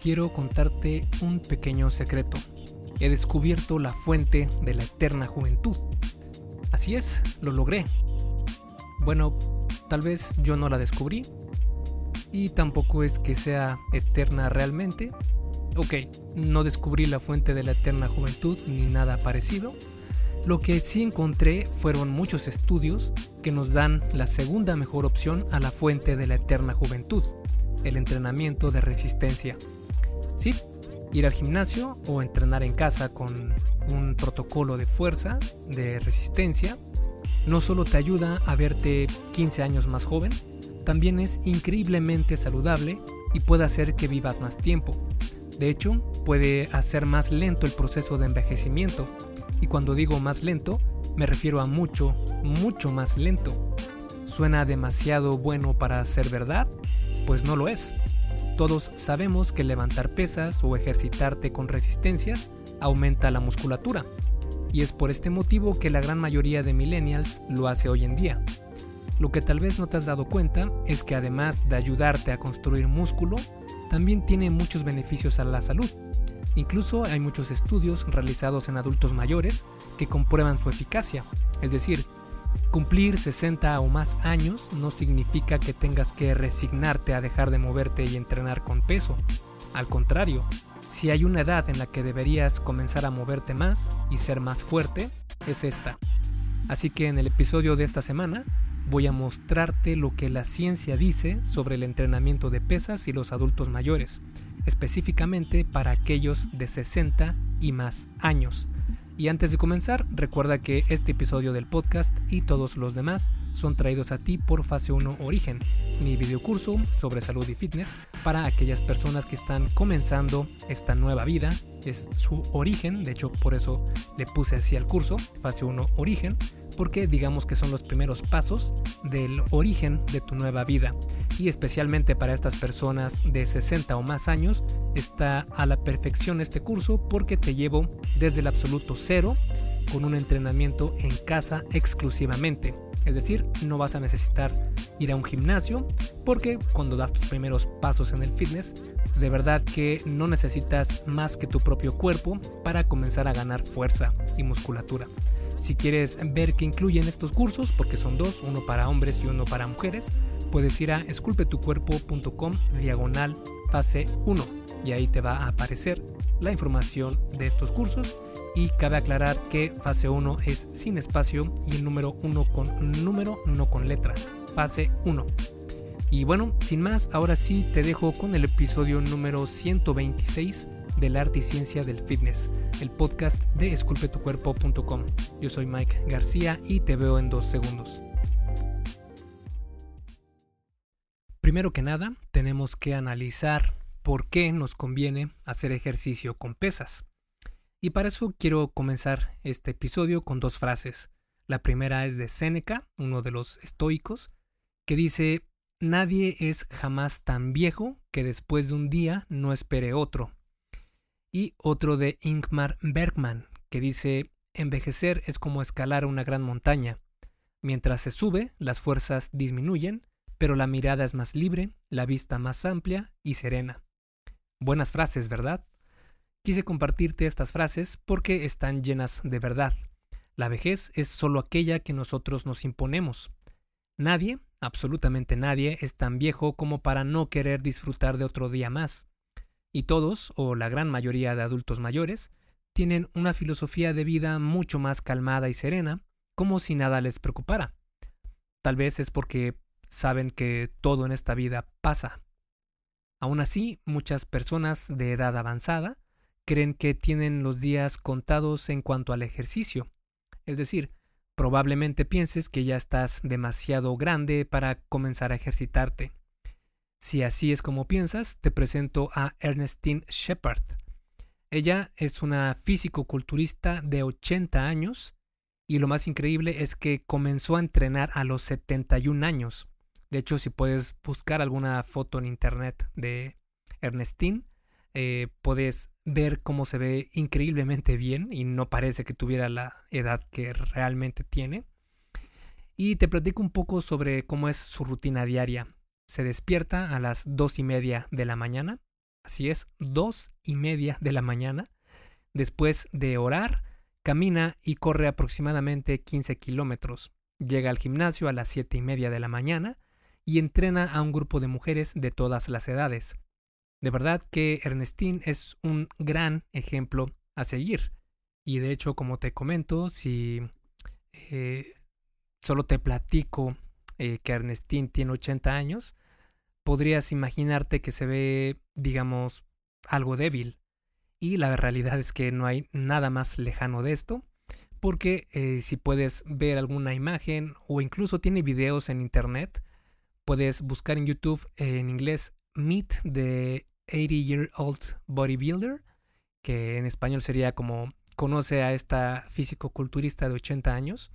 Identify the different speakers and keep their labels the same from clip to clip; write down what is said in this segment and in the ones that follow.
Speaker 1: quiero contarte un pequeño secreto. He descubierto la fuente de la eterna juventud. Así es, lo logré. Bueno, tal vez yo no la descubrí. Y tampoco es que sea eterna realmente. Ok, no descubrí la fuente de la eterna juventud ni nada parecido. Lo que sí encontré fueron muchos estudios que nos dan la segunda mejor opción a la fuente de la eterna juventud, el entrenamiento de resistencia. Sí, ir al gimnasio o entrenar en casa con un protocolo de fuerza, de resistencia, no solo te ayuda a verte 15 años más joven, también es increíblemente saludable y puede hacer que vivas más tiempo. De hecho, puede hacer más lento el proceso de envejecimiento. Y cuando digo más lento, me refiero a mucho, mucho más lento. ¿Suena demasiado bueno para ser verdad? Pues no lo es. Todos sabemos que levantar pesas o ejercitarte con resistencias aumenta la musculatura, y es por este motivo que la gran mayoría de millennials lo hace hoy en día. Lo que tal vez no te has dado cuenta es que además de ayudarte a construir músculo, también tiene muchos beneficios a la salud. Incluso hay muchos estudios realizados en adultos mayores que comprueban su eficacia, es decir, Cumplir 60 o más años no significa que tengas que resignarte a dejar de moverte y entrenar con peso. Al contrario, si hay una edad en la que deberías comenzar a moverte más y ser más fuerte, es esta. Así que en el episodio de esta semana voy a mostrarte lo que la ciencia dice sobre el entrenamiento de pesas y los adultos mayores, específicamente para aquellos de 60 y más años. Y antes de comenzar, recuerda que este episodio del podcast y todos los demás son traídos a ti por Fase 1 Origen, mi videocurso sobre salud y fitness para aquellas personas que están comenzando esta nueva vida. Es su origen, de hecho por eso le puse así al curso, Fase 1 Origen, porque digamos que son los primeros pasos del origen de tu nueva vida. Y especialmente para estas personas de 60 o más años, está a la perfección este curso porque te llevo desde el absoluto cero con un entrenamiento en casa exclusivamente. Es decir, no vas a necesitar ir a un gimnasio porque cuando das tus primeros pasos en el fitness, de verdad que no necesitas más que tu propio cuerpo para comenzar a ganar fuerza y musculatura. Si quieres ver qué incluyen estos cursos, porque son dos, uno para hombres y uno para mujeres, puedes ir a esculpetucuerpo.com diagonal fase 1 y ahí te va a aparecer la información de estos cursos y cabe aclarar que fase 1 es sin espacio y el número 1 con número, no con letra. Fase 1. Y bueno, sin más, ahora sí te dejo con el episodio número 126 del arte y ciencia del fitness, el podcast de esculpetucuerpo.com. Yo soy Mike García y te veo en dos segundos. Primero que nada, tenemos que analizar por qué nos conviene hacer ejercicio con pesas. Y para eso quiero comenzar este episodio con dos frases. La primera es de Séneca, uno de los estoicos, que dice, Nadie es jamás tan viejo que después de un día no espere otro y otro de Ingmar Bergman, que dice, envejecer es como escalar una gran montaña. Mientras se sube, las fuerzas disminuyen, pero la mirada es más libre, la vista más amplia y serena. Buenas frases, ¿verdad? Quise compartirte estas frases porque están llenas de verdad. La vejez es solo aquella que nosotros nos imponemos. Nadie, absolutamente nadie, es tan viejo como para no querer disfrutar de otro día más. Y todos, o la gran mayoría de adultos mayores, tienen una filosofía de vida mucho más calmada y serena, como si nada les preocupara. Tal vez es porque saben que todo en esta vida pasa. Aún así, muchas personas de edad avanzada creen que tienen los días contados en cuanto al ejercicio. Es decir, probablemente pienses que ya estás demasiado grande para comenzar a ejercitarte. Si así es como piensas, te presento a Ernestine Shepard. Ella es una físico-culturista de 80 años y lo más increíble es que comenzó a entrenar a los 71 años. De hecho, si puedes buscar alguna foto en internet de Ernestine, eh, puedes ver cómo se ve increíblemente bien y no parece que tuviera la edad que realmente tiene. Y te platico un poco sobre cómo es su rutina diaria se despierta a las dos y media de la mañana, así es, dos y media de la mañana. Después de orar, camina y corre aproximadamente 15 kilómetros. Llega al gimnasio a las siete y media de la mañana y entrena a un grupo de mujeres de todas las edades. De verdad que Ernestine es un gran ejemplo a seguir. Y de hecho, como te comento, si eh, solo te platico eh, que Ernestine tiene 80 años, podrías imaginarte que se ve, digamos, algo débil. Y la realidad es que no hay nada más lejano de esto, porque eh, si puedes ver alguna imagen o incluso tiene videos en internet, puedes buscar en YouTube en inglés Meet the 80 Year Old Bodybuilder, que en español sería como conoce a esta físico-culturista de 80 años.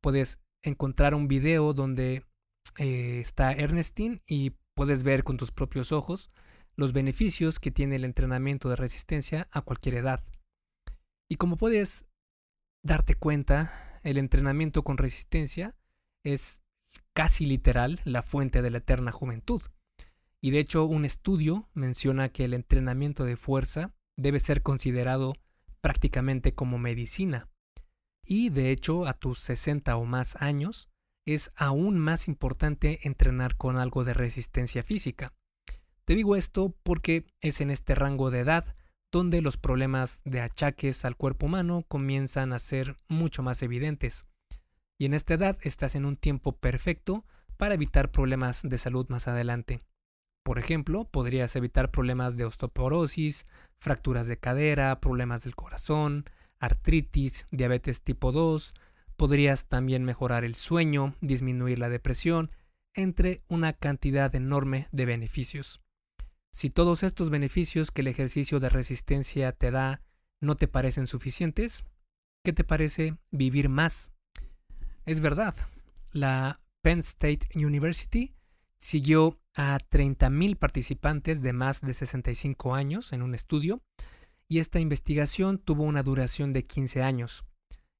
Speaker 1: Puedes encontrar un video donde eh, está Ernestine y puedes ver con tus propios ojos los beneficios que tiene el entrenamiento de resistencia a cualquier edad. Y como puedes darte cuenta, el entrenamiento con resistencia es casi literal la fuente de la eterna juventud. Y de hecho un estudio menciona que el entrenamiento de fuerza debe ser considerado prácticamente como medicina. Y de hecho a tus 60 o más años es aún más importante entrenar con algo de resistencia física. Te digo esto porque es en este rango de edad donde los problemas de achaques al cuerpo humano comienzan a ser mucho más evidentes. Y en esta edad estás en un tiempo perfecto para evitar problemas de salud más adelante. Por ejemplo, podrías evitar problemas de osteoporosis, fracturas de cadera, problemas del corazón, artritis, diabetes tipo 2, podrías también mejorar el sueño, disminuir la depresión, entre una cantidad enorme de beneficios. Si todos estos beneficios que el ejercicio de resistencia te da no te parecen suficientes, ¿qué te parece vivir más? Es verdad, la Penn State University siguió a 30.000 participantes de más de 65 años en un estudio y esta investigación tuvo una duración de 15 años.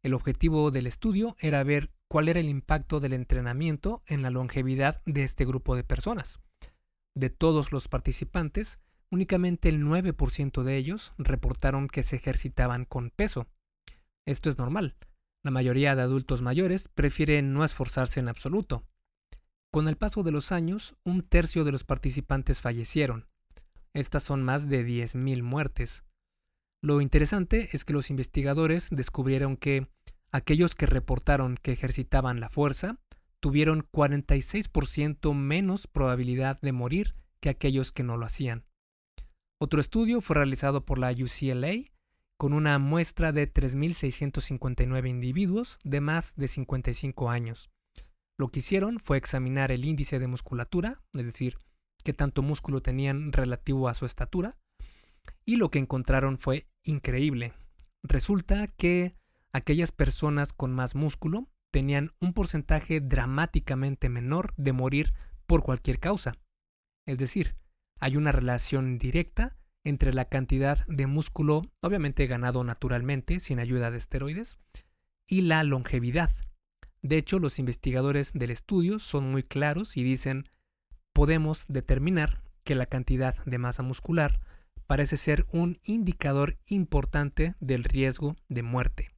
Speaker 1: El objetivo del estudio era ver cuál era el impacto del entrenamiento en la longevidad de este grupo de personas. De todos los participantes, únicamente el 9% de ellos reportaron que se ejercitaban con peso. Esto es normal. La mayoría de adultos mayores prefieren no esforzarse en absoluto. Con el paso de los años, un tercio de los participantes fallecieron. Estas son más de 10.000 muertes. Lo interesante es que los investigadores descubrieron que aquellos que reportaron que ejercitaban la fuerza tuvieron 46% menos probabilidad de morir que aquellos que no lo hacían. Otro estudio fue realizado por la UCLA con una muestra de 3.659 individuos de más de 55 años. Lo que hicieron fue examinar el índice de musculatura, es decir, qué tanto músculo tenían relativo a su estatura, y lo que encontraron fue increíble. Resulta que aquellas personas con más músculo tenían un porcentaje dramáticamente menor de morir por cualquier causa. Es decir, hay una relación directa entre la cantidad de músculo, obviamente ganado naturalmente, sin ayuda de esteroides, y la longevidad. De hecho, los investigadores del estudio son muy claros y dicen, podemos determinar que la cantidad de masa muscular parece ser un indicador importante del riesgo de muerte.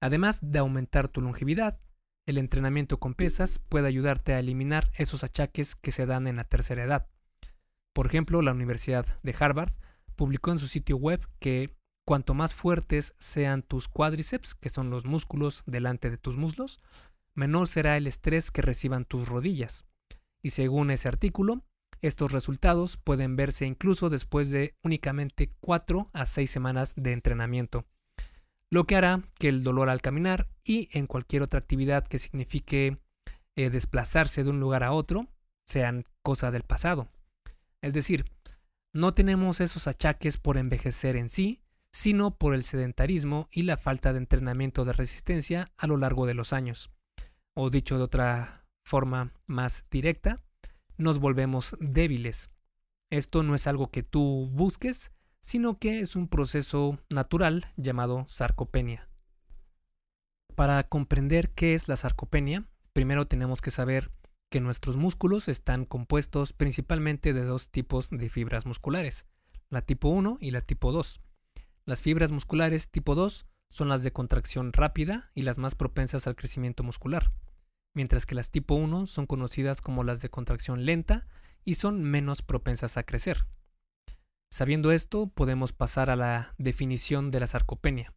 Speaker 1: Además de aumentar tu longevidad, el entrenamiento con pesas puede ayudarte a eliminar esos achaques que se dan en la tercera edad. Por ejemplo, la Universidad de Harvard publicó en su sitio web que cuanto más fuertes sean tus cuádriceps, que son los músculos delante de tus muslos, menor será el estrés que reciban tus rodillas. Y según ese artículo, estos resultados pueden verse incluso después de únicamente 4 a 6 semanas de entrenamiento lo que hará que el dolor al caminar y en cualquier otra actividad que signifique eh, desplazarse de un lugar a otro sean cosa del pasado. Es decir, no tenemos esos achaques por envejecer en sí, sino por el sedentarismo y la falta de entrenamiento de resistencia a lo largo de los años. O dicho de otra forma más directa, nos volvemos débiles. Esto no es algo que tú busques, sino que es un proceso natural llamado sarcopenia. Para comprender qué es la sarcopenia, primero tenemos que saber que nuestros músculos están compuestos principalmente de dos tipos de fibras musculares, la tipo 1 y la tipo 2. Las fibras musculares tipo 2 son las de contracción rápida y las más propensas al crecimiento muscular, mientras que las tipo 1 son conocidas como las de contracción lenta y son menos propensas a crecer. Sabiendo esto, podemos pasar a la definición de la sarcopenia.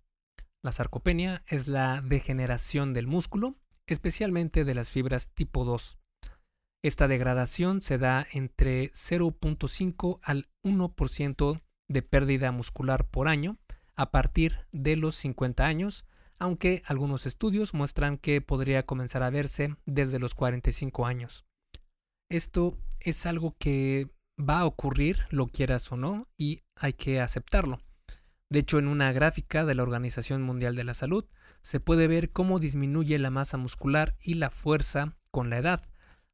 Speaker 1: La sarcopenia es la degeneración del músculo, especialmente de las fibras tipo 2. Esta degradación se da entre 0.5 al 1% de pérdida muscular por año a partir de los 50 años, aunque algunos estudios muestran que podría comenzar a verse desde los 45 años. Esto es algo que va a ocurrir, lo quieras o no, y hay que aceptarlo. De hecho, en una gráfica de la Organización Mundial de la Salud se puede ver cómo disminuye la masa muscular y la fuerza con la edad,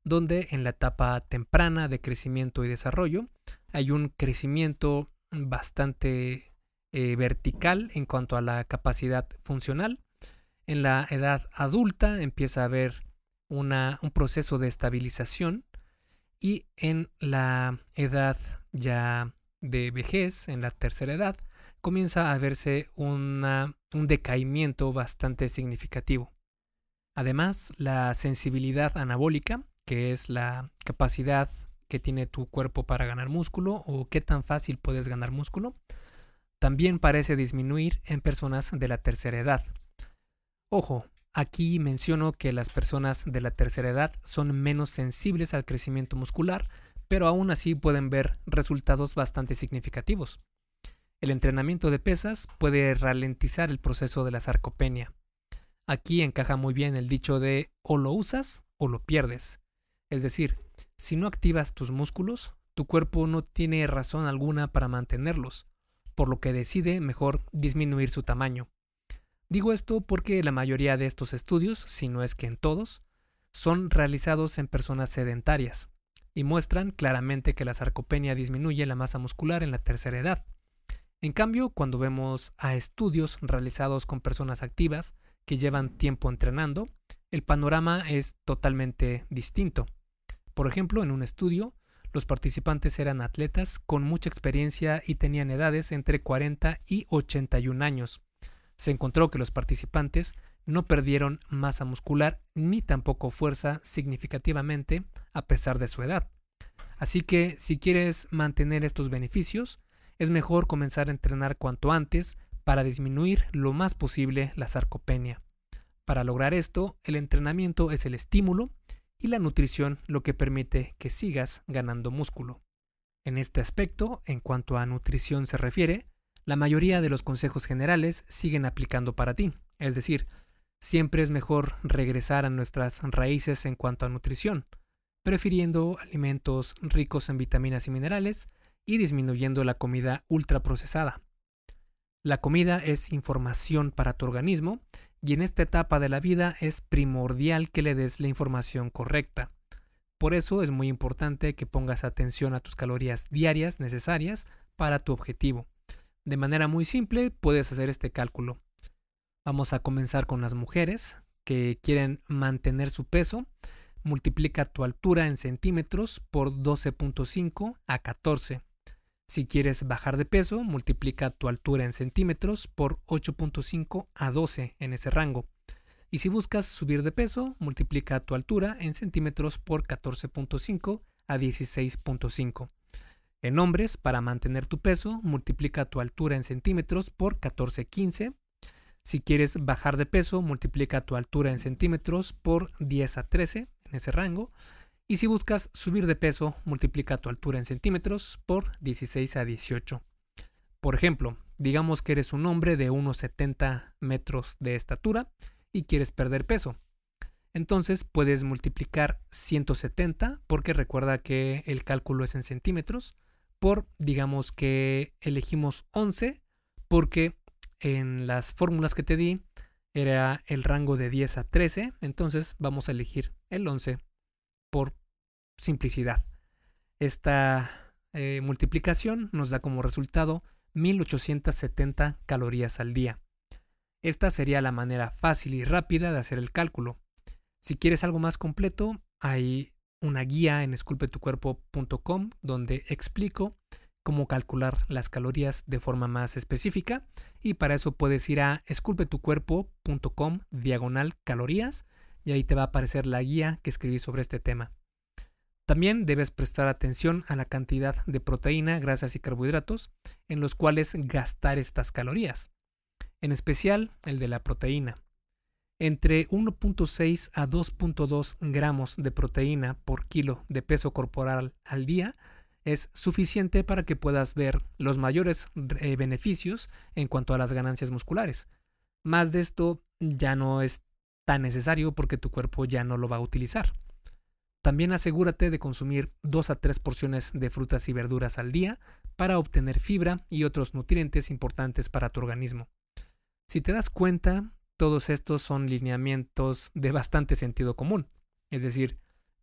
Speaker 1: donde en la etapa temprana de crecimiento y desarrollo hay un crecimiento bastante eh, vertical en cuanto a la capacidad funcional. En la edad adulta empieza a haber una, un proceso de estabilización y en la edad ya de vejez, en la tercera edad, comienza a verse un decaimiento bastante significativo. Además, la sensibilidad anabólica, que es la capacidad que tiene tu cuerpo para ganar músculo o qué tan fácil puedes ganar músculo, también parece disminuir en personas de la tercera edad. Ojo, aquí menciono que las personas de la tercera edad son menos sensibles al crecimiento muscular, pero aún así pueden ver resultados bastante significativos. El entrenamiento de pesas puede ralentizar el proceso de la sarcopenia. Aquí encaja muy bien el dicho de o lo usas o lo pierdes. Es decir, si no activas tus músculos, tu cuerpo no tiene razón alguna para mantenerlos por lo que decide mejor disminuir su tamaño. Digo esto porque la mayoría de estos estudios, si no es que en todos, son realizados en personas sedentarias y muestran claramente que la sarcopenia disminuye la masa muscular en la tercera edad. En cambio, cuando vemos a estudios realizados con personas activas que llevan tiempo entrenando, el panorama es totalmente distinto. Por ejemplo, en un estudio, los participantes eran atletas con mucha experiencia y tenían edades entre 40 y 81 años. Se encontró que los participantes no perdieron masa muscular ni tampoco fuerza significativamente a pesar de su edad. Así que si quieres mantener estos beneficios, es mejor comenzar a entrenar cuanto antes para disminuir lo más posible la sarcopenia. Para lograr esto, el entrenamiento es el estímulo y la nutrición lo que permite que sigas ganando músculo. En este aspecto, en cuanto a nutrición se refiere, la mayoría de los consejos generales siguen aplicando para ti, es decir, siempre es mejor regresar a nuestras raíces en cuanto a nutrición, prefiriendo alimentos ricos en vitaminas y minerales y disminuyendo la comida ultraprocesada. La comida es información para tu organismo y en esta etapa de la vida es primordial que le des la información correcta. Por eso es muy importante que pongas atención a tus calorías diarias necesarias para tu objetivo. De manera muy simple puedes hacer este cálculo. Vamos a comenzar con las mujeres que quieren mantener su peso. Multiplica tu altura en centímetros por 12.5 a 14. Si quieres bajar de peso, multiplica tu altura en centímetros por 8.5 a 12 en ese rango. Y si buscas subir de peso, multiplica tu altura en centímetros por 14.5 a 16.5. En hombres, para mantener tu peso, multiplica tu altura en centímetros por 14.15. Si quieres bajar de peso, multiplica tu altura en centímetros por 10 a 13 en ese rango. Y si buscas subir de peso, multiplica tu altura en centímetros por 16 a 18. Por ejemplo, digamos que eres un hombre de unos 70 metros de estatura y quieres perder peso. Entonces puedes multiplicar 170, porque recuerda que el cálculo es en centímetros, por, digamos que elegimos 11, porque en las fórmulas que te di era el rango de 10 a 13, entonces vamos a elegir el 11 por simplicidad. Esta eh, multiplicación nos da como resultado 1870 calorías al día. Esta sería la manera fácil y rápida de hacer el cálculo. Si quieres algo más completo, hay una guía en esculpetucuerpo.com donde explico cómo calcular las calorías de forma más específica y para eso puedes ir a esculpetucuerpo.com diagonal calorías y ahí te va a aparecer la guía que escribí sobre este tema. También debes prestar atención a la cantidad de proteína, grasas y carbohidratos en los cuales gastar estas calorías, en especial el de la proteína. Entre 1.6 a 2.2 gramos de proteína por kilo de peso corporal al día es suficiente para que puedas ver los mayores eh, beneficios en cuanto a las ganancias musculares. Más de esto ya no es tan necesario porque tu cuerpo ya no lo va a utilizar. También asegúrate de consumir 2 a 3 porciones de frutas y verduras al día para obtener fibra y otros nutrientes importantes para tu organismo. Si te das cuenta, todos estos son lineamientos de bastante sentido común. Es decir,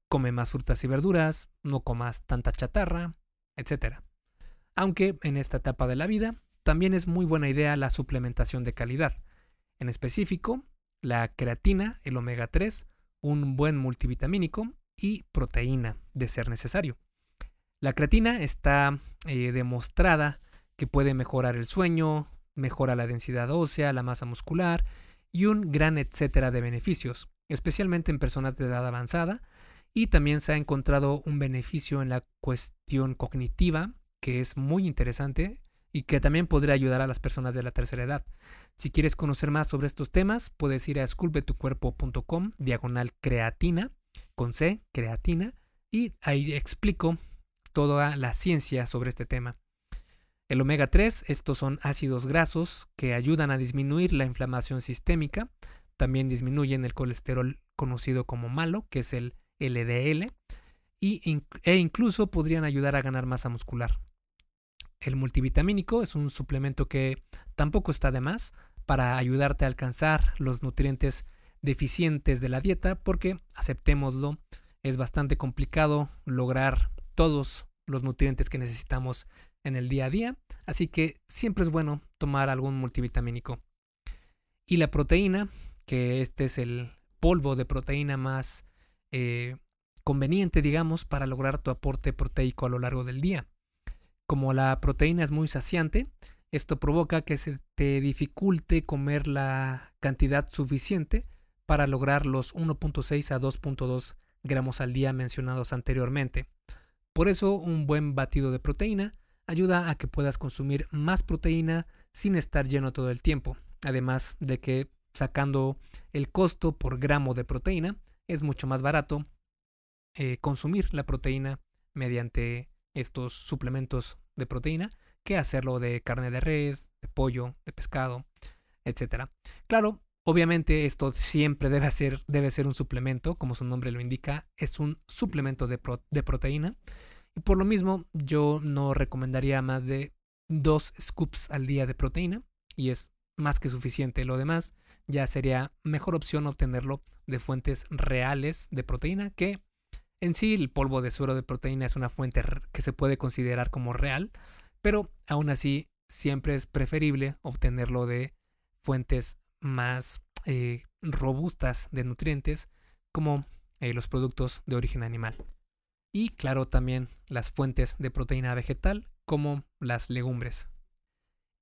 Speaker 1: come más frutas y verduras, no comas tanta chatarra, etc. Aunque en esta etapa de la vida también es muy buena idea la suplementación de calidad. En específico, la creatina, el omega 3, un buen multivitamínico y proteína, de ser necesario. La creatina está eh, demostrada que puede mejorar el sueño, mejora la densidad ósea, la masa muscular y un gran etcétera de beneficios, especialmente en personas de edad avanzada, y también se ha encontrado un beneficio en la cuestión cognitiva, que es muy interesante y que también podría ayudar a las personas de la tercera edad. Si quieres conocer más sobre estos temas, puedes ir a esculpetucuerpo.com, diagonal creatina, con C, creatina, y ahí explico toda la ciencia sobre este tema. El omega 3, estos son ácidos grasos que ayudan a disminuir la inflamación sistémica, también disminuyen el colesterol conocido como malo, que es el LDL, e incluso podrían ayudar a ganar masa muscular. El multivitamínico es un suplemento que tampoco está de más para ayudarte a alcanzar los nutrientes deficientes de la dieta porque, aceptémoslo, es bastante complicado lograr todos los nutrientes que necesitamos en el día a día, así que siempre es bueno tomar algún multivitamínico. Y la proteína, que este es el polvo de proteína más eh, conveniente, digamos, para lograr tu aporte proteico a lo largo del día. Como la proteína es muy saciante, esto provoca que se te dificulte comer la cantidad suficiente para lograr los 1.6 a 2.2 gramos al día mencionados anteriormente. Por eso un buen batido de proteína ayuda a que puedas consumir más proteína sin estar lleno todo el tiempo. Además de que sacando el costo por gramo de proteína es mucho más barato eh, consumir la proteína mediante estos suplementos de proteína que hacerlo de carne de res, de pollo, de pescado, etc. Claro, obviamente esto siempre debe ser, debe ser un suplemento, como su nombre lo indica, es un suplemento de, de proteína y por lo mismo, yo no recomendaría más de dos scoops al día de proteína y es más que suficiente. Lo demás ya sería mejor opción obtenerlo de fuentes reales de proteína que en sí el polvo de suero de proteína es una fuente que se puede considerar como real, pero aún así siempre es preferible obtenerlo de fuentes más eh, robustas de nutrientes como eh, los productos de origen animal y claro también las fuentes de proteína vegetal como las legumbres.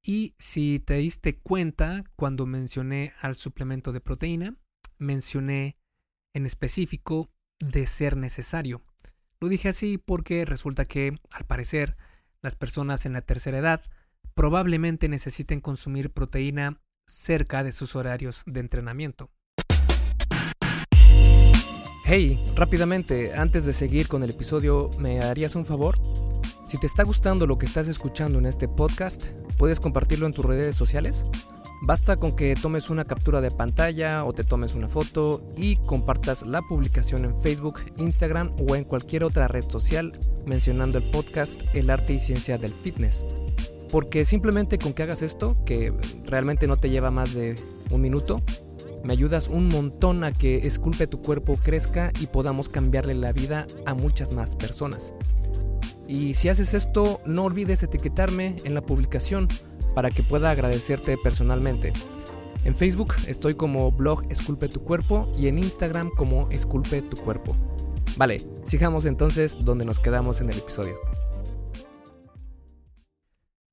Speaker 1: Y si te diste cuenta cuando mencioné al suplemento de proteína, mencioné en específico de ser necesario. Lo dije así porque resulta que, al parecer, las personas en la tercera edad probablemente necesiten consumir proteína cerca de sus horarios de entrenamiento. Hey, rápidamente, antes de seguir con el episodio, ¿me harías un favor? Si te está gustando lo que estás escuchando en este podcast, ¿puedes compartirlo en tus redes sociales? Basta con que tomes una captura de pantalla o te tomes una foto y compartas la publicación en Facebook, Instagram o en cualquier otra red social mencionando el podcast El arte y ciencia del fitness. Porque simplemente con que hagas esto, que realmente no te lleva más de un minuto, me ayudas un montón a que Esculpe tu cuerpo crezca y podamos cambiarle la vida a muchas más personas. Y si haces esto, no olvides etiquetarme en la publicación para que pueda agradecerte personalmente. En Facebook estoy como blog Esculpe tu cuerpo y en Instagram como Esculpe tu cuerpo. Vale, sigamos entonces donde nos quedamos en el episodio.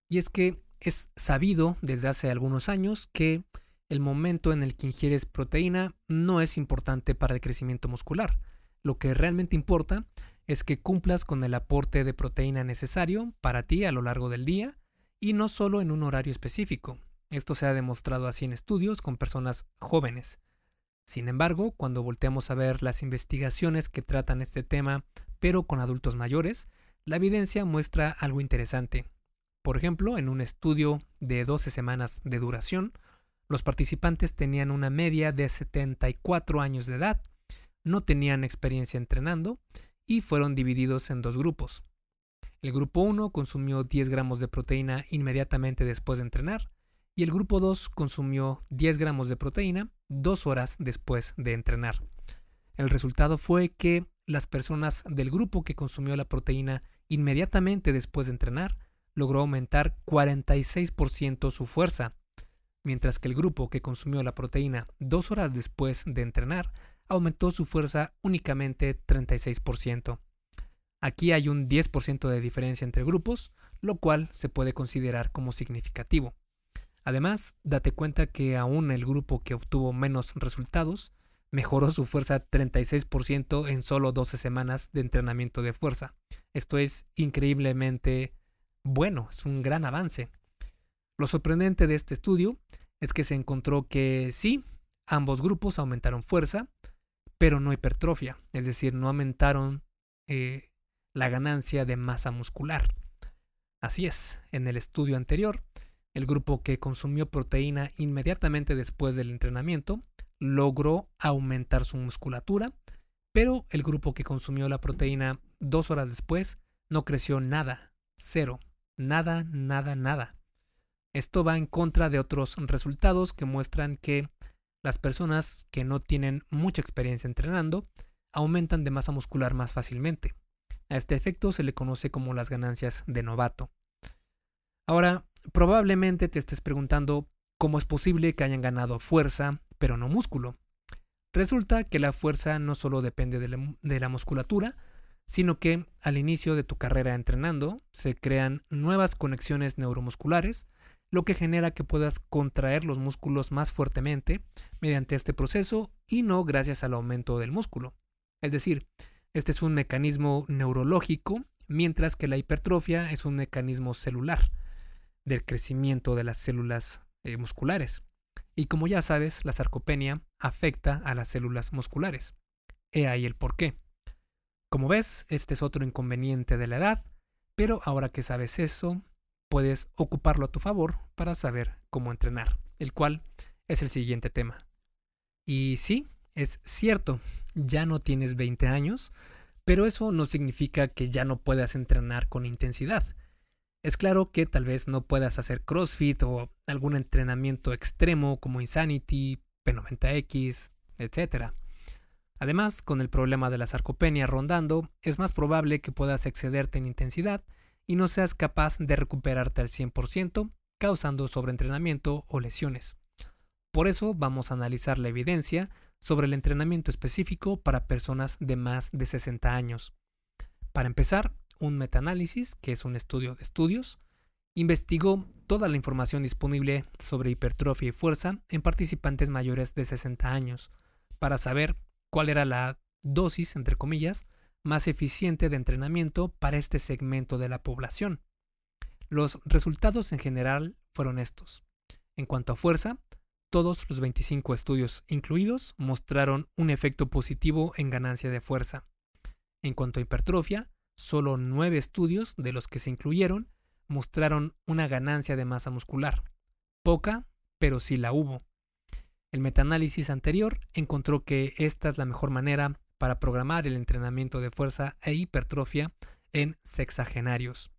Speaker 1: Y es que es sabido desde hace algunos años que el momento en el que ingieres proteína no es importante para el crecimiento muscular. Lo que realmente importa es que cumplas con el aporte de proteína necesario para ti a lo largo del día y no solo en un horario específico. Esto se ha demostrado así en estudios con personas jóvenes. Sin embargo, cuando volteamos a ver las investigaciones que tratan este tema, pero con adultos mayores, la evidencia muestra algo interesante. Por ejemplo, en un estudio de 12 semanas de duración, los participantes tenían una media de 74 años de edad, no tenían experiencia entrenando y fueron divididos en dos grupos. El grupo 1 consumió 10 gramos de proteína inmediatamente después de entrenar y el grupo 2 consumió 10 gramos de proteína dos horas después de entrenar. El resultado fue que las personas del grupo que consumió la proteína inmediatamente después de entrenar logró aumentar 46% su fuerza, mientras que el grupo que consumió la proteína dos horas después de entrenar aumentó su fuerza únicamente 36%. Aquí hay un 10% de diferencia entre grupos, lo cual se puede considerar como significativo. Además, date cuenta que aún el grupo que obtuvo menos resultados mejoró su fuerza 36% en solo 12 semanas de entrenamiento de fuerza. Esto es increíblemente bueno, es un gran avance. Lo sorprendente de este estudio es que se encontró que sí, ambos grupos aumentaron fuerza, pero no hipertrofia, es decir, no aumentaron eh, la ganancia de masa muscular. Así es, en el estudio anterior, el grupo que consumió proteína inmediatamente después del entrenamiento logró aumentar su musculatura, pero el grupo que consumió la proteína dos horas después no creció nada, cero, nada, nada, nada. Esto va en contra de otros resultados que muestran que las personas que no tienen mucha experiencia entrenando aumentan de masa muscular más fácilmente. A este efecto se le conoce como las ganancias de novato. Ahora, probablemente te estés preguntando cómo es posible que hayan ganado fuerza, pero no músculo. Resulta que la fuerza no solo depende de la, musculatura, sino que al inicio de tu carrera entrenando se crean nuevas conexiones neuromusculares, lo que genera que puedas contraer los músculos más fuertemente mediante este proceso y no gracias al aumento del músculo. Es decir, este es un mecanismo neurológico, mientras que la hipertrofia es un mecanismo celular del crecimiento de las células eh, musculares. Y como ya sabes, la sarcopenia afecta a las células musculares. He ahí el por qué. Como ves, este es otro inconveniente de la edad, pero ahora que sabes eso, puedes ocuparlo a tu favor para saber cómo entrenar, el cual es el siguiente tema. Y sí, es cierto, ya no tienes 20 años, pero eso no significa que ya no puedas entrenar con intensidad. Es claro que tal vez no puedas hacer CrossFit o algún entrenamiento extremo como Insanity, P90X, etc. Además, con el problema de la sarcopenia rondando, es más probable que puedas excederte en intensidad y no seas capaz de recuperarte al 100%, causando sobreentrenamiento o lesiones. Por eso vamos a analizar la evidencia sobre el entrenamiento específico para personas de más de 60 años. Para empezar, un metaanálisis, que es un estudio de estudios, investigó toda la información disponible sobre hipertrofia y fuerza en participantes mayores de 60 años, para saber cuál era la dosis, entre comillas, más eficiente de entrenamiento para este segmento de la población. Los resultados en general fueron estos. En cuanto a fuerza, todos los 25 estudios incluidos mostraron un efecto positivo en ganancia de fuerza. En cuanto a hipertrofia, solo 9 estudios de los que se incluyeron mostraron una ganancia de masa muscular. Poca, pero sí la hubo. El metaanálisis anterior encontró que esta es la mejor manera para programar el entrenamiento de fuerza e hipertrofia en sexagenarios.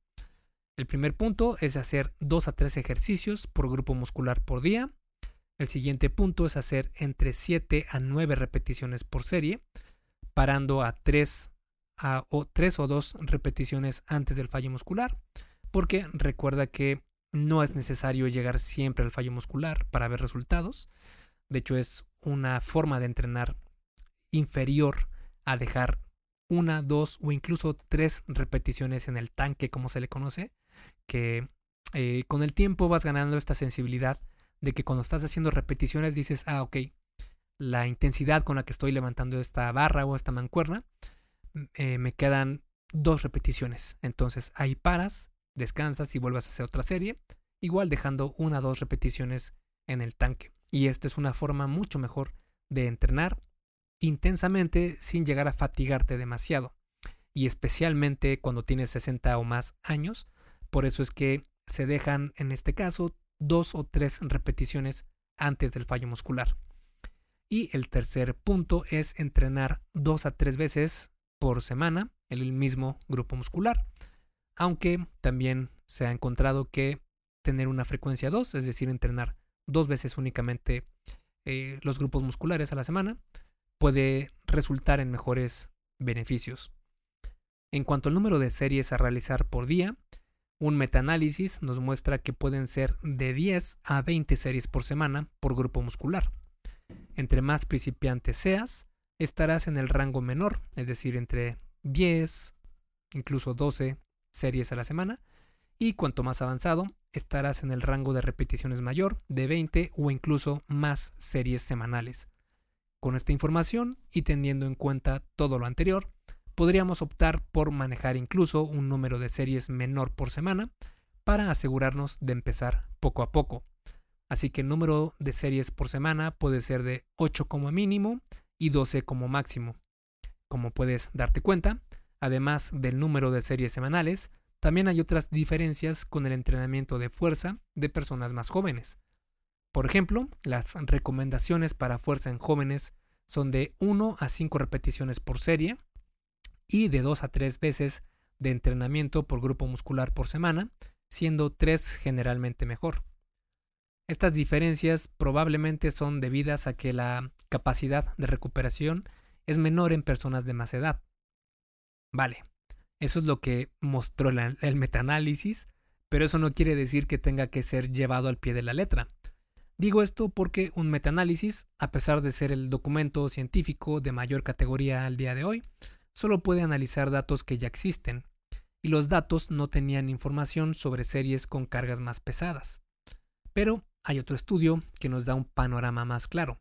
Speaker 1: El primer punto es hacer 2 a 3 ejercicios por grupo muscular por día. El siguiente punto es hacer entre 7 a 9 repeticiones por serie, parando a 3, a, o 3 o 2 repeticiones antes del fallo muscular, porque recuerda que no es necesario llegar siempre al fallo muscular para ver resultados. De hecho, es una forma de entrenar inferior a dejar una, dos o incluso tres repeticiones en el tanque, como se le conoce, que eh, con el tiempo vas ganando esta sensibilidad de que cuando estás haciendo repeticiones dices, ah, ok, la intensidad con la que estoy levantando esta barra o esta mancuerna, mm, eh, me quedan dos repeticiones. Entonces ahí paras, descansas y vuelves a hacer otra serie, igual dejando una o dos repeticiones en el tanque. Y esta es una forma mucho mejor de entrenar intensamente sin llegar a fatigarte demasiado. Y especialmente cuando tienes 60 o más años. Por eso es que se dejan, en este caso, dos o tres repeticiones antes del fallo muscular. Y el tercer punto es entrenar dos a tres veces por semana el mismo grupo muscular. Aunque también se ha encontrado que tener una frecuencia 2, es decir, entrenar dos veces únicamente eh, los grupos musculares a la semana, puede resultar en mejores beneficios. En cuanto al número de series a realizar por día, un metaanálisis nos muestra que pueden ser de 10 a 20 series por semana por grupo muscular. Entre más principiante seas, estarás en el rango menor, es decir, entre 10, incluso 12 series a la semana, y cuanto más avanzado, estarás en el rango de repeticiones mayor, de 20 o incluso más series semanales. Con esta información y teniendo en cuenta todo lo anterior, podríamos optar por manejar incluso un número de series menor por semana para asegurarnos de empezar poco a poco. Así que el número de series por semana puede ser de 8 como mínimo y 12 como máximo. Como puedes darte cuenta, además del número de series semanales, también hay otras diferencias con el entrenamiento de fuerza de personas más jóvenes. Por ejemplo, las recomendaciones para fuerza en jóvenes son de 1 a 5 repeticiones por serie y de 2 a 3 veces de entrenamiento por grupo muscular por semana, siendo 3 generalmente mejor. Estas diferencias probablemente son debidas a que la capacidad de recuperación es menor en personas de más edad. Vale, eso es lo que mostró el metaanálisis, pero eso no quiere decir que tenga que ser llevado al pie de la letra. Digo esto porque un metaanálisis, a pesar de ser el documento científico de mayor categoría al día de hoy, solo puede analizar datos que ya existen, y los datos no tenían información sobre series con cargas más pesadas. Pero hay otro estudio que nos da un panorama más claro.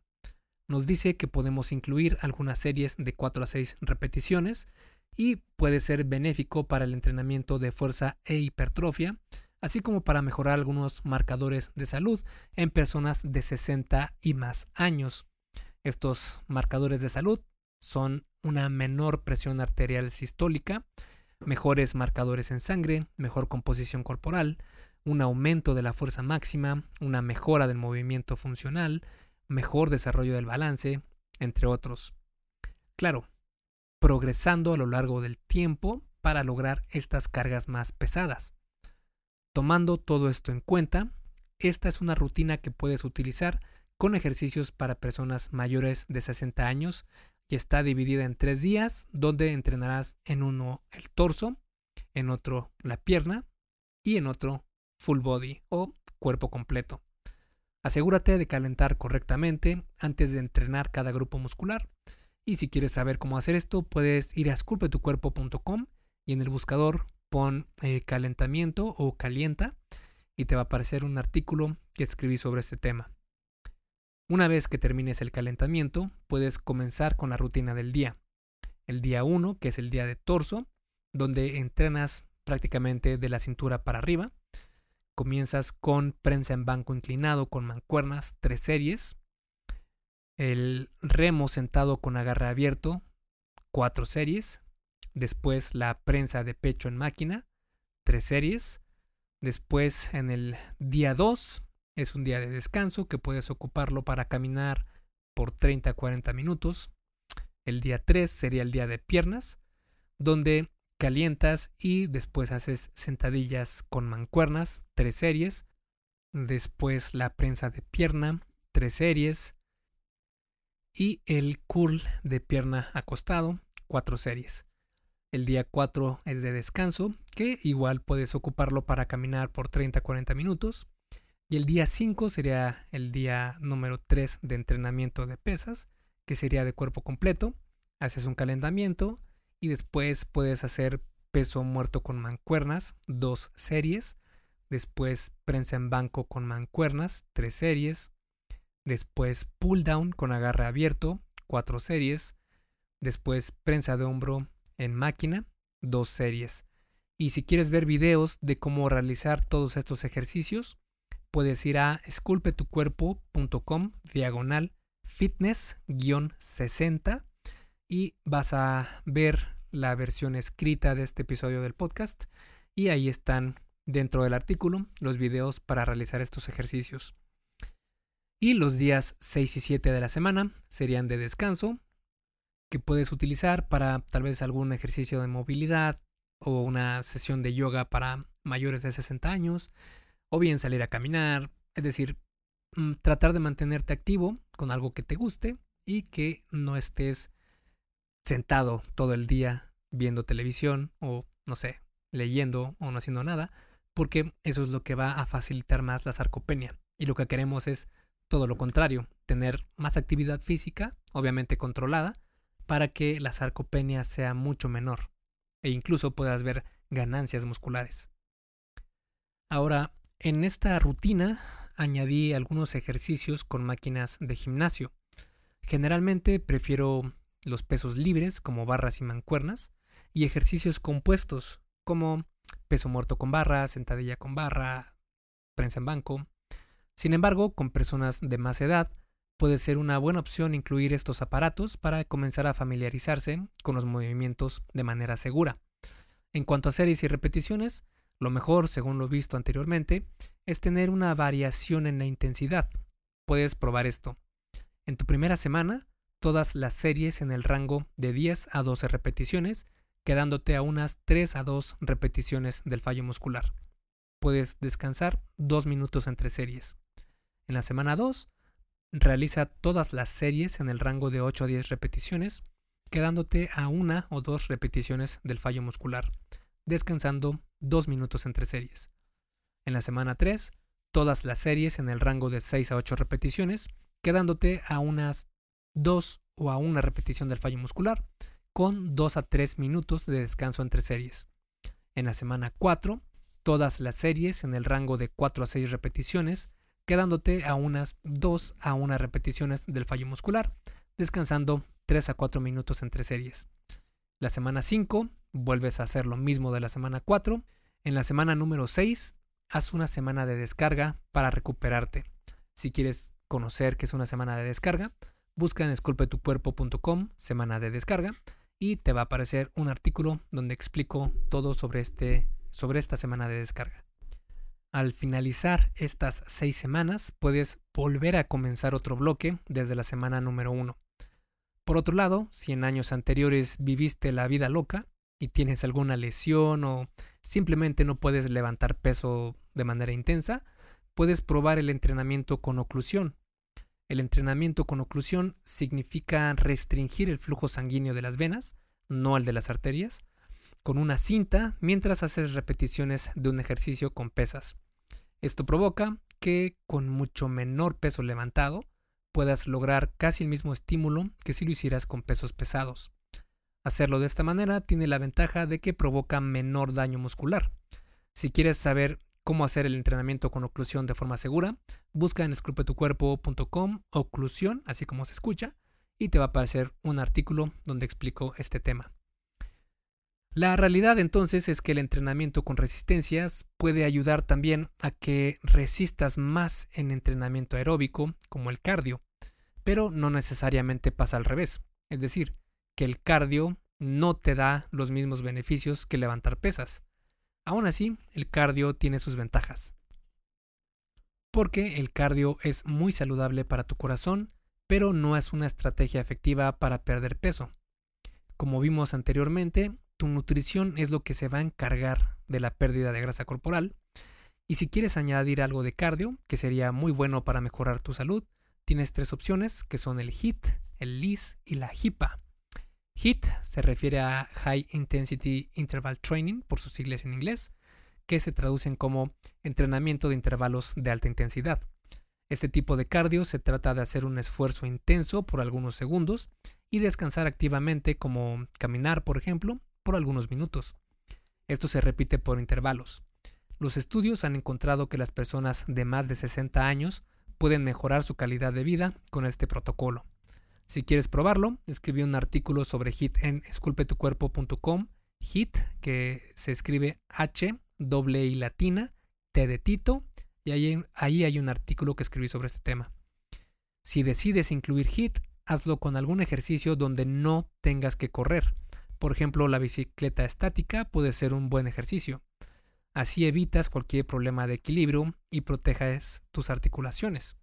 Speaker 1: Nos dice que podemos incluir algunas series de 4 a 6 repeticiones y puede ser benéfico para el entrenamiento de fuerza e hipertrofia, así como para mejorar algunos marcadores de salud en personas de 60 y más años. Estos marcadores de salud son una menor presión arterial sistólica, mejores marcadores en sangre, mejor composición corporal, un aumento de la fuerza máxima, una mejora del movimiento funcional, mejor desarrollo del balance, entre otros. Claro, progresando a lo largo del tiempo para lograr estas cargas más pesadas. Tomando todo esto en cuenta, esta es una rutina que puedes utilizar con ejercicios para personas mayores de 60 años y está dividida en tres días donde entrenarás en uno el torso, en otro la pierna y en otro full body o cuerpo completo. Asegúrate de calentar correctamente antes de entrenar cada grupo muscular. Y si quieres saber cómo hacer esto, puedes ir a esculpetucuerpo.com y en el buscador pon eh, calentamiento o calienta y te va a aparecer un artículo que escribí sobre este tema. Una vez que termines el calentamiento, puedes comenzar con la rutina del día. El día 1, que es el día de torso, donde entrenas prácticamente de la cintura para arriba. Comienzas con prensa en banco inclinado con mancuernas, tres series. El remo sentado con agarre abierto, cuatro series. Después la prensa de pecho en máquina, tres series. Después en el día 2 es un día de descanso que puedes ocuparlo para caminar por 30 a 40 minutos. El día 3 sería el día de piernas, donde calientas y después haces sentadillas con mancuernas, tres series. Después la prensa de pierna, tres series. Y el curl de pierna acostado, cuatro series. El día 4 es de descanso, que igual puedes ocuparlo para caminar por 30 a 40 minutos. Y el día 5 sería el día número 3 de entrenamiento de pesas, que sería de cuerpo completo. Haces un calentamiento y después puedes hacer peso muerto con mancuernas, dos series, después prensa en banco con mancuernas, tres series, después pull down con agarre abierto, cuatro series, después prensa de hombro en máquina, dos series. Y si quieres ver videos de cómo realizar todos estos ejercicios, puedes ir a esculpetucuerpo.com diagonal fitness-60 y vas a ver la versión escrita de este episodio del podcast y ahí están dentro del artículo los videos para realizar estos ejercicios. Y los días 6 y 7 de la semana serían de descanso que puedes utilizar para tal vez algún ejercicio de movilidad o una sesión de yoga para mayores de 60 años o bien salir a caminar, es decir, mm, tratar de mantenerte activo con algo que te guste y que no estés sentado todo el día viendo televisión o, no sé, leyendo o no haciendo nada, porque eso es lo que va a facilitar más la sarcopenia. Y lo que queremos es todo lo contrario, tener más actividad física, obviamente controlada, para que la sarcopenia sea mucho menor e incluso puedas ver ganancias musculares. Ahora, en esta rutina añadí algunos ejercicios con máquinas de gimnasio. Generalmente prefiero los pesos libres como barras y mancuernas y ejercicios compuestos como peso muerto con barra, sentadilla con barra, prensa en banco. Sin embargo, con personas de más edad puede ser una buena opción incluir estos aparatos para comenzar a familiarizarse con los movimientos de manera segura. En cuanto a series y repeticiones, lo mejor, según lo visto anteriormente, es tener una variación en la intensidad. Puedes probar esto. En tu primera semana, todas las series en el rango de 10 a 12 repeticiones, quedándote a unas 3 a 2 repeticiones del fallo muscular. Puedes descansar 2 minutos entre series. En la semana 2, realiza todas las series en el rango de 8 a 10 repeticiones, quedándote a una o dos repeticiones del fallo muscular, descansando 2 minutos entre series. En la semana 3, todas las series en el rango de 6 a 8 repeticiones, quedándote a unas 2 o a una repetición del fallo muscular, con 2 a 3 minutos de descanso entre series. En la semana 4, todas las series en el rango de 4 a 6 repeticiones, quedándote a unas 2 a 1 repeticiones del fallo muscular, descansando 3 a 4 minutos entre series. La semana 5, vuelves a hacer lo mismo de la semana 4. En la semana número 6, haz una semana de descarga para recuperarte. Si quieres conocer qué es una semana de descarga, busca en esculpetucuerpo.com semana de descarga y te va a aparecer un artículo donde explico todo sobre, este, sobre esta semana de descarga. Al finalizar estas seis semanas, puedes volver a comenzar otro bloque desde la semana número uno. Por otro lado, si en años anteriores viviste la vida loca y tienes alguna lesión o simplemente no puedes levantar peso de manera intensa, puedes probar el entrenamiento con oclusión. El entrenamiento con oclusión significa restringir el flujo sanguíneo de las venas, no el de las arterias, con una cinta mientras haces repeticiones de un ejercicio con pesas. Esto provoca que con mucho menor peso levantado puedas lograr casi el mismo estímulo que si lo hicieras con pesos pesados. Hacerlo de esta manera tiene la ventaja de que provoca menor daño muscular. Si quieres saber cómo hacer el entrenamiento con oclusión de forma segura, busca en esculpetucuerpo.com oclusión, así como se escucha, y te va a aparecer un artículo donde explico este tema. La realidad entonces es que el entrenamiento con resistencias puede ayudar también a que resistas más en entrenamiento aeróbico como el cardio, pero no necesariamente pasa al revés. Es decir, que el cardio no te da los mismos beneficios que levantar pesas. Aún así, el cardio tiene sus ventajas. Porque el cardio es muy saludable para tu corazón, pero no es una estrategia efectiva para perder peso. Como vimos anteriormente, tu nutrición es lo que se va a encargar de la pérdida de grasa corporal. Y si quieres añadir algo de cardio, que sería muy bueno para mejorar tu salud, tienes tres opciones que son el HIT, el LIS y la HIPA. HIT se refiere a High Intensity Interval Training, por sus siglas en inglés, que se traducen como entrenamiento de intervalos de alta intensidad. Este tipo de cardio se trata de hacer un esfuerzo intenso por algunos segundos y descansar activamente como caminar, por ejemplo, por algunos minutos. Esto se repite por intervalos. Los estudios han encontrado que las personas de más de 60 años pueden mejorar su calidad de vida con este protocolo. Si quieres probarlo, escribí un artículo sobre HIT en esculpetucuerpo.com. HIT, que se escribe H, doble I latina, T de Tito, y ahí, ahí hay un artículo que escribí sobre este tema. Si decides incluir HIT, hazlo con algún ejercicio donde no tengas que correr. Por ejemplo, la bicicleta estática puede ser un buen ejercicio. Así evitas cualquier problema de equilibrio y proteges tus articulaciones.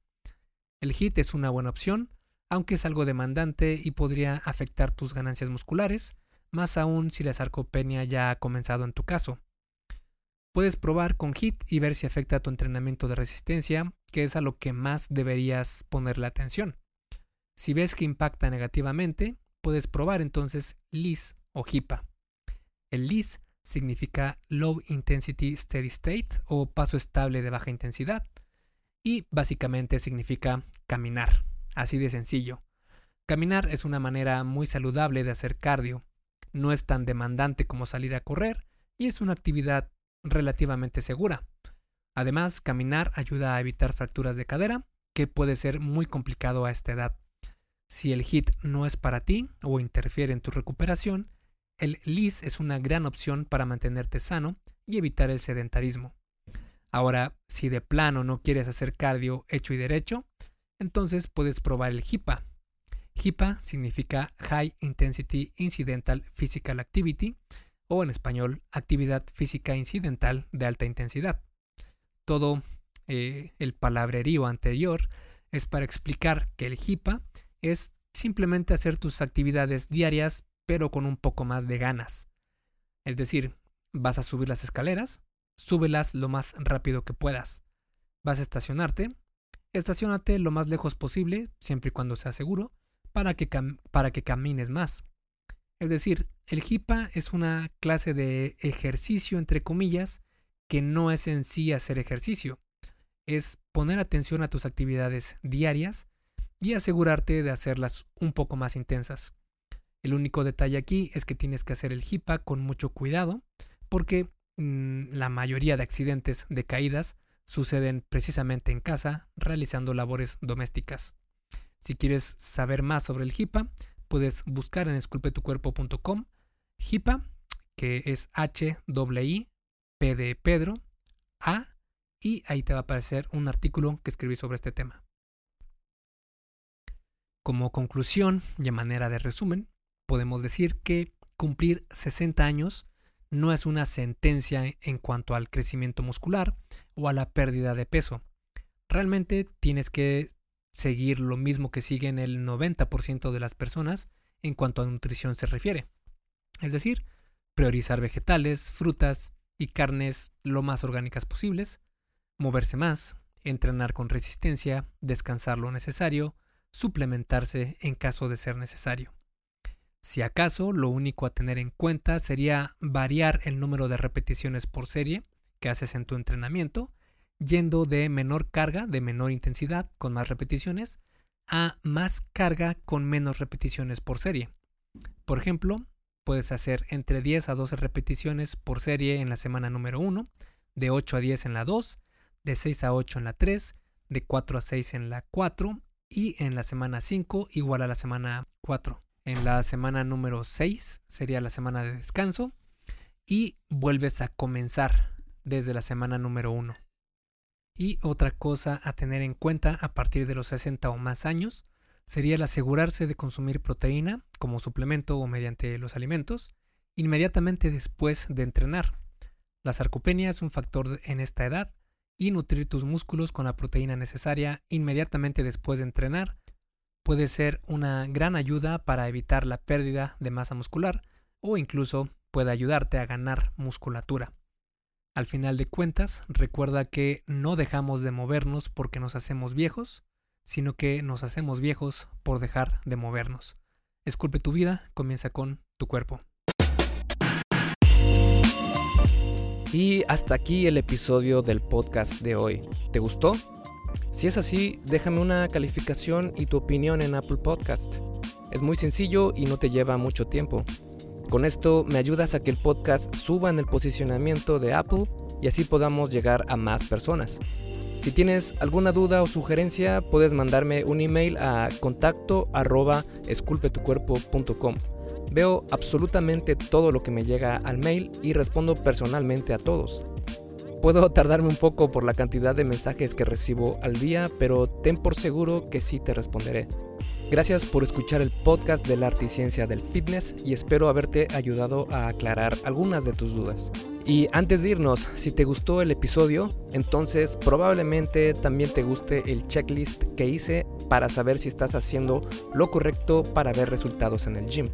Speaker 1: El HIT es una buena opción, aunque es algo demandante y podría afectar tus ganancias musculares, más aún si la sarcopenia ya ha comenzado en tu caso. Puedes probar con HIT y ver si afecta tu entrenamiento de resistencia, que es a lo que más deberías ponerle atención. Si ves que impacta negativamente, puedes probar entonces LIS o HIPA. El LIS significa Low Intensity Steady State o paso estable de baja intensidad y básicamente significa caminar, así de sencillo. Caminar es una manera muy saludable de hacer cardio, no es tan demandante como salir a correr y es una actividad relativamente segura. Además, caminar ayuda a evitar fracturas de cadera, que puede ser muy complicado a esta edad. Si el HIT no es para ti o interfiere en tu recuperación, el LIS es una gran opción para mantenerte sano y evitar el sedentarismo. Ahora, si de plano no quieres hacer cardio hecho y derecho, entonces puedes probar el HIPA. HIPA significa High Intensity Incidental Physical Activity o en español actividad física incidental de alta intensidad. Todo eh, el palabrerío anterior es para explicar que el HIPA es simplemente hacer tus actividades diarias pero con un poco más de ganas. Es decir, vas a subir las escaleras, súbelas lo más rápido que puedas. Vas a estacionarte, estacionate lo más lejos posible, siempre y cuando sea seguro, para que, para que camines más. Es decir, el HIPA es una clase de ejercicio, entre comillas, que no es en sí hacer ejercicio. Es poner atención a tus actividades diarias y asegurarte de hacerlas un poco más intensas. El único detalle aquí es que tienes que hacer el HIPA con mucho cuidado porque mm, la mayoría de accidentes de caídas suceden precisamente en casa realizando labores domésticas. Si quieres saber más sobre el HIPA, puedes buscar en esculpetucuerpo.com HIPA, que es H I P de Pedro A y ahí te va a aparecer un artículo que escribí sobre este tema. Como conclusión y a manera de resumen, podemos decir que cumplir 60 años no es una sentencia en cuanto al crecimiento muscular o a la pérdida de peso. Realmente tienes que seguir lo mismo que siguen el 90% de las personas en cuanto a nutrición se refiere. Es decir, priorizar vegetales, frutas y carnes lo más orgánicas posibles, moverse más, entrenar con resistencia, descansar lo necesario, suplementarse en caso de ser necesario. Si acaso, lo único a tener en cuenta sería variar el número de repeticiones por serie que haces en tu entrenamiento, yendo de menor carga, de menor intensidad, con más repeticiones, a más carga con menos repeticiones por serie. Por ejemplo, puedes hacer entre 10 a 12 repeticiones por serie en la semana número 1, de 8 a 10 en la 2, de 6 a 8 en la 3, de 4 a 6 en la 4 y en la semana 5 igual a la semana 4. En la semana número 6 sería la semana de descanso y vuelves a comenzar desde la semana número 1. Y otra cosa a tener en cuenta a partir de los 60 o más años sería el asegurarse de consumir proteína como suplemento o mediante los alimentos inmediatamente después de entrenar. La sarcopenia es un factor en esta edad y nutrir tus músculos con la proteína necesaria inmediatamente después de entrenar puede ser una gran ayuda para evitar la pérdida de masa muscular o incluso puede ayudarte a ganar musculatura. Al final de cuentas, recuerda que no dejamos de movernos porque nos hacemos viejos, sino que nos hacemos viejos por dejar de movernos. Esculpe tu vida, comienza con tu cuerpo. Y hasta aquí el episodio del podcast de hoy. ¿Te gustó? Si es así, déjame una calificación y tu opinión en Apple Podcast.
Speaker 2: Es muy sencillo y no te lleva mucho tiempo. Con esto me ayudas a que el podcast suba en el posicionamiento de Apple y así podamos llegar a más personas. Si tienes alguna duda o sugerencia, puedes mandarme un email a contacto arroba esculpetucuerpo.com. Veo absolutamente todo lo que me llega al mail y respondo personalmente a todos. Puedo tardarme un poco por la cantidad de mensajes que recibo al día, pero ten por seguro que sí te responderé. Gracias por escuchar el podcast de la arte y ciencia del fitness y espero haberte ayudado a aclarar algunas de tus dudas. Y antes de irnos, si te gustó el episodio, entonces probablemente también te guste el checklist que hice para saber si estás haciendo lo correcto para ver resultados en el gym.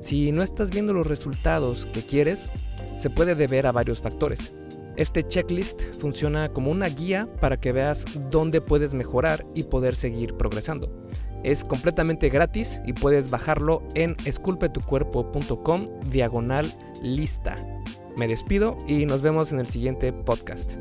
Speaker 2: Si no estás viendo los resultados que quieres, se puede deber a varios factores. Este checklist funciona como una guía para que veas dónde puedes mejorar y poder seguir progresando. Es completamente gratis y puedes bajarlo en esculpetucuerpo.com diagonal lista. Me despido y nos vemos en el siguiente podcast.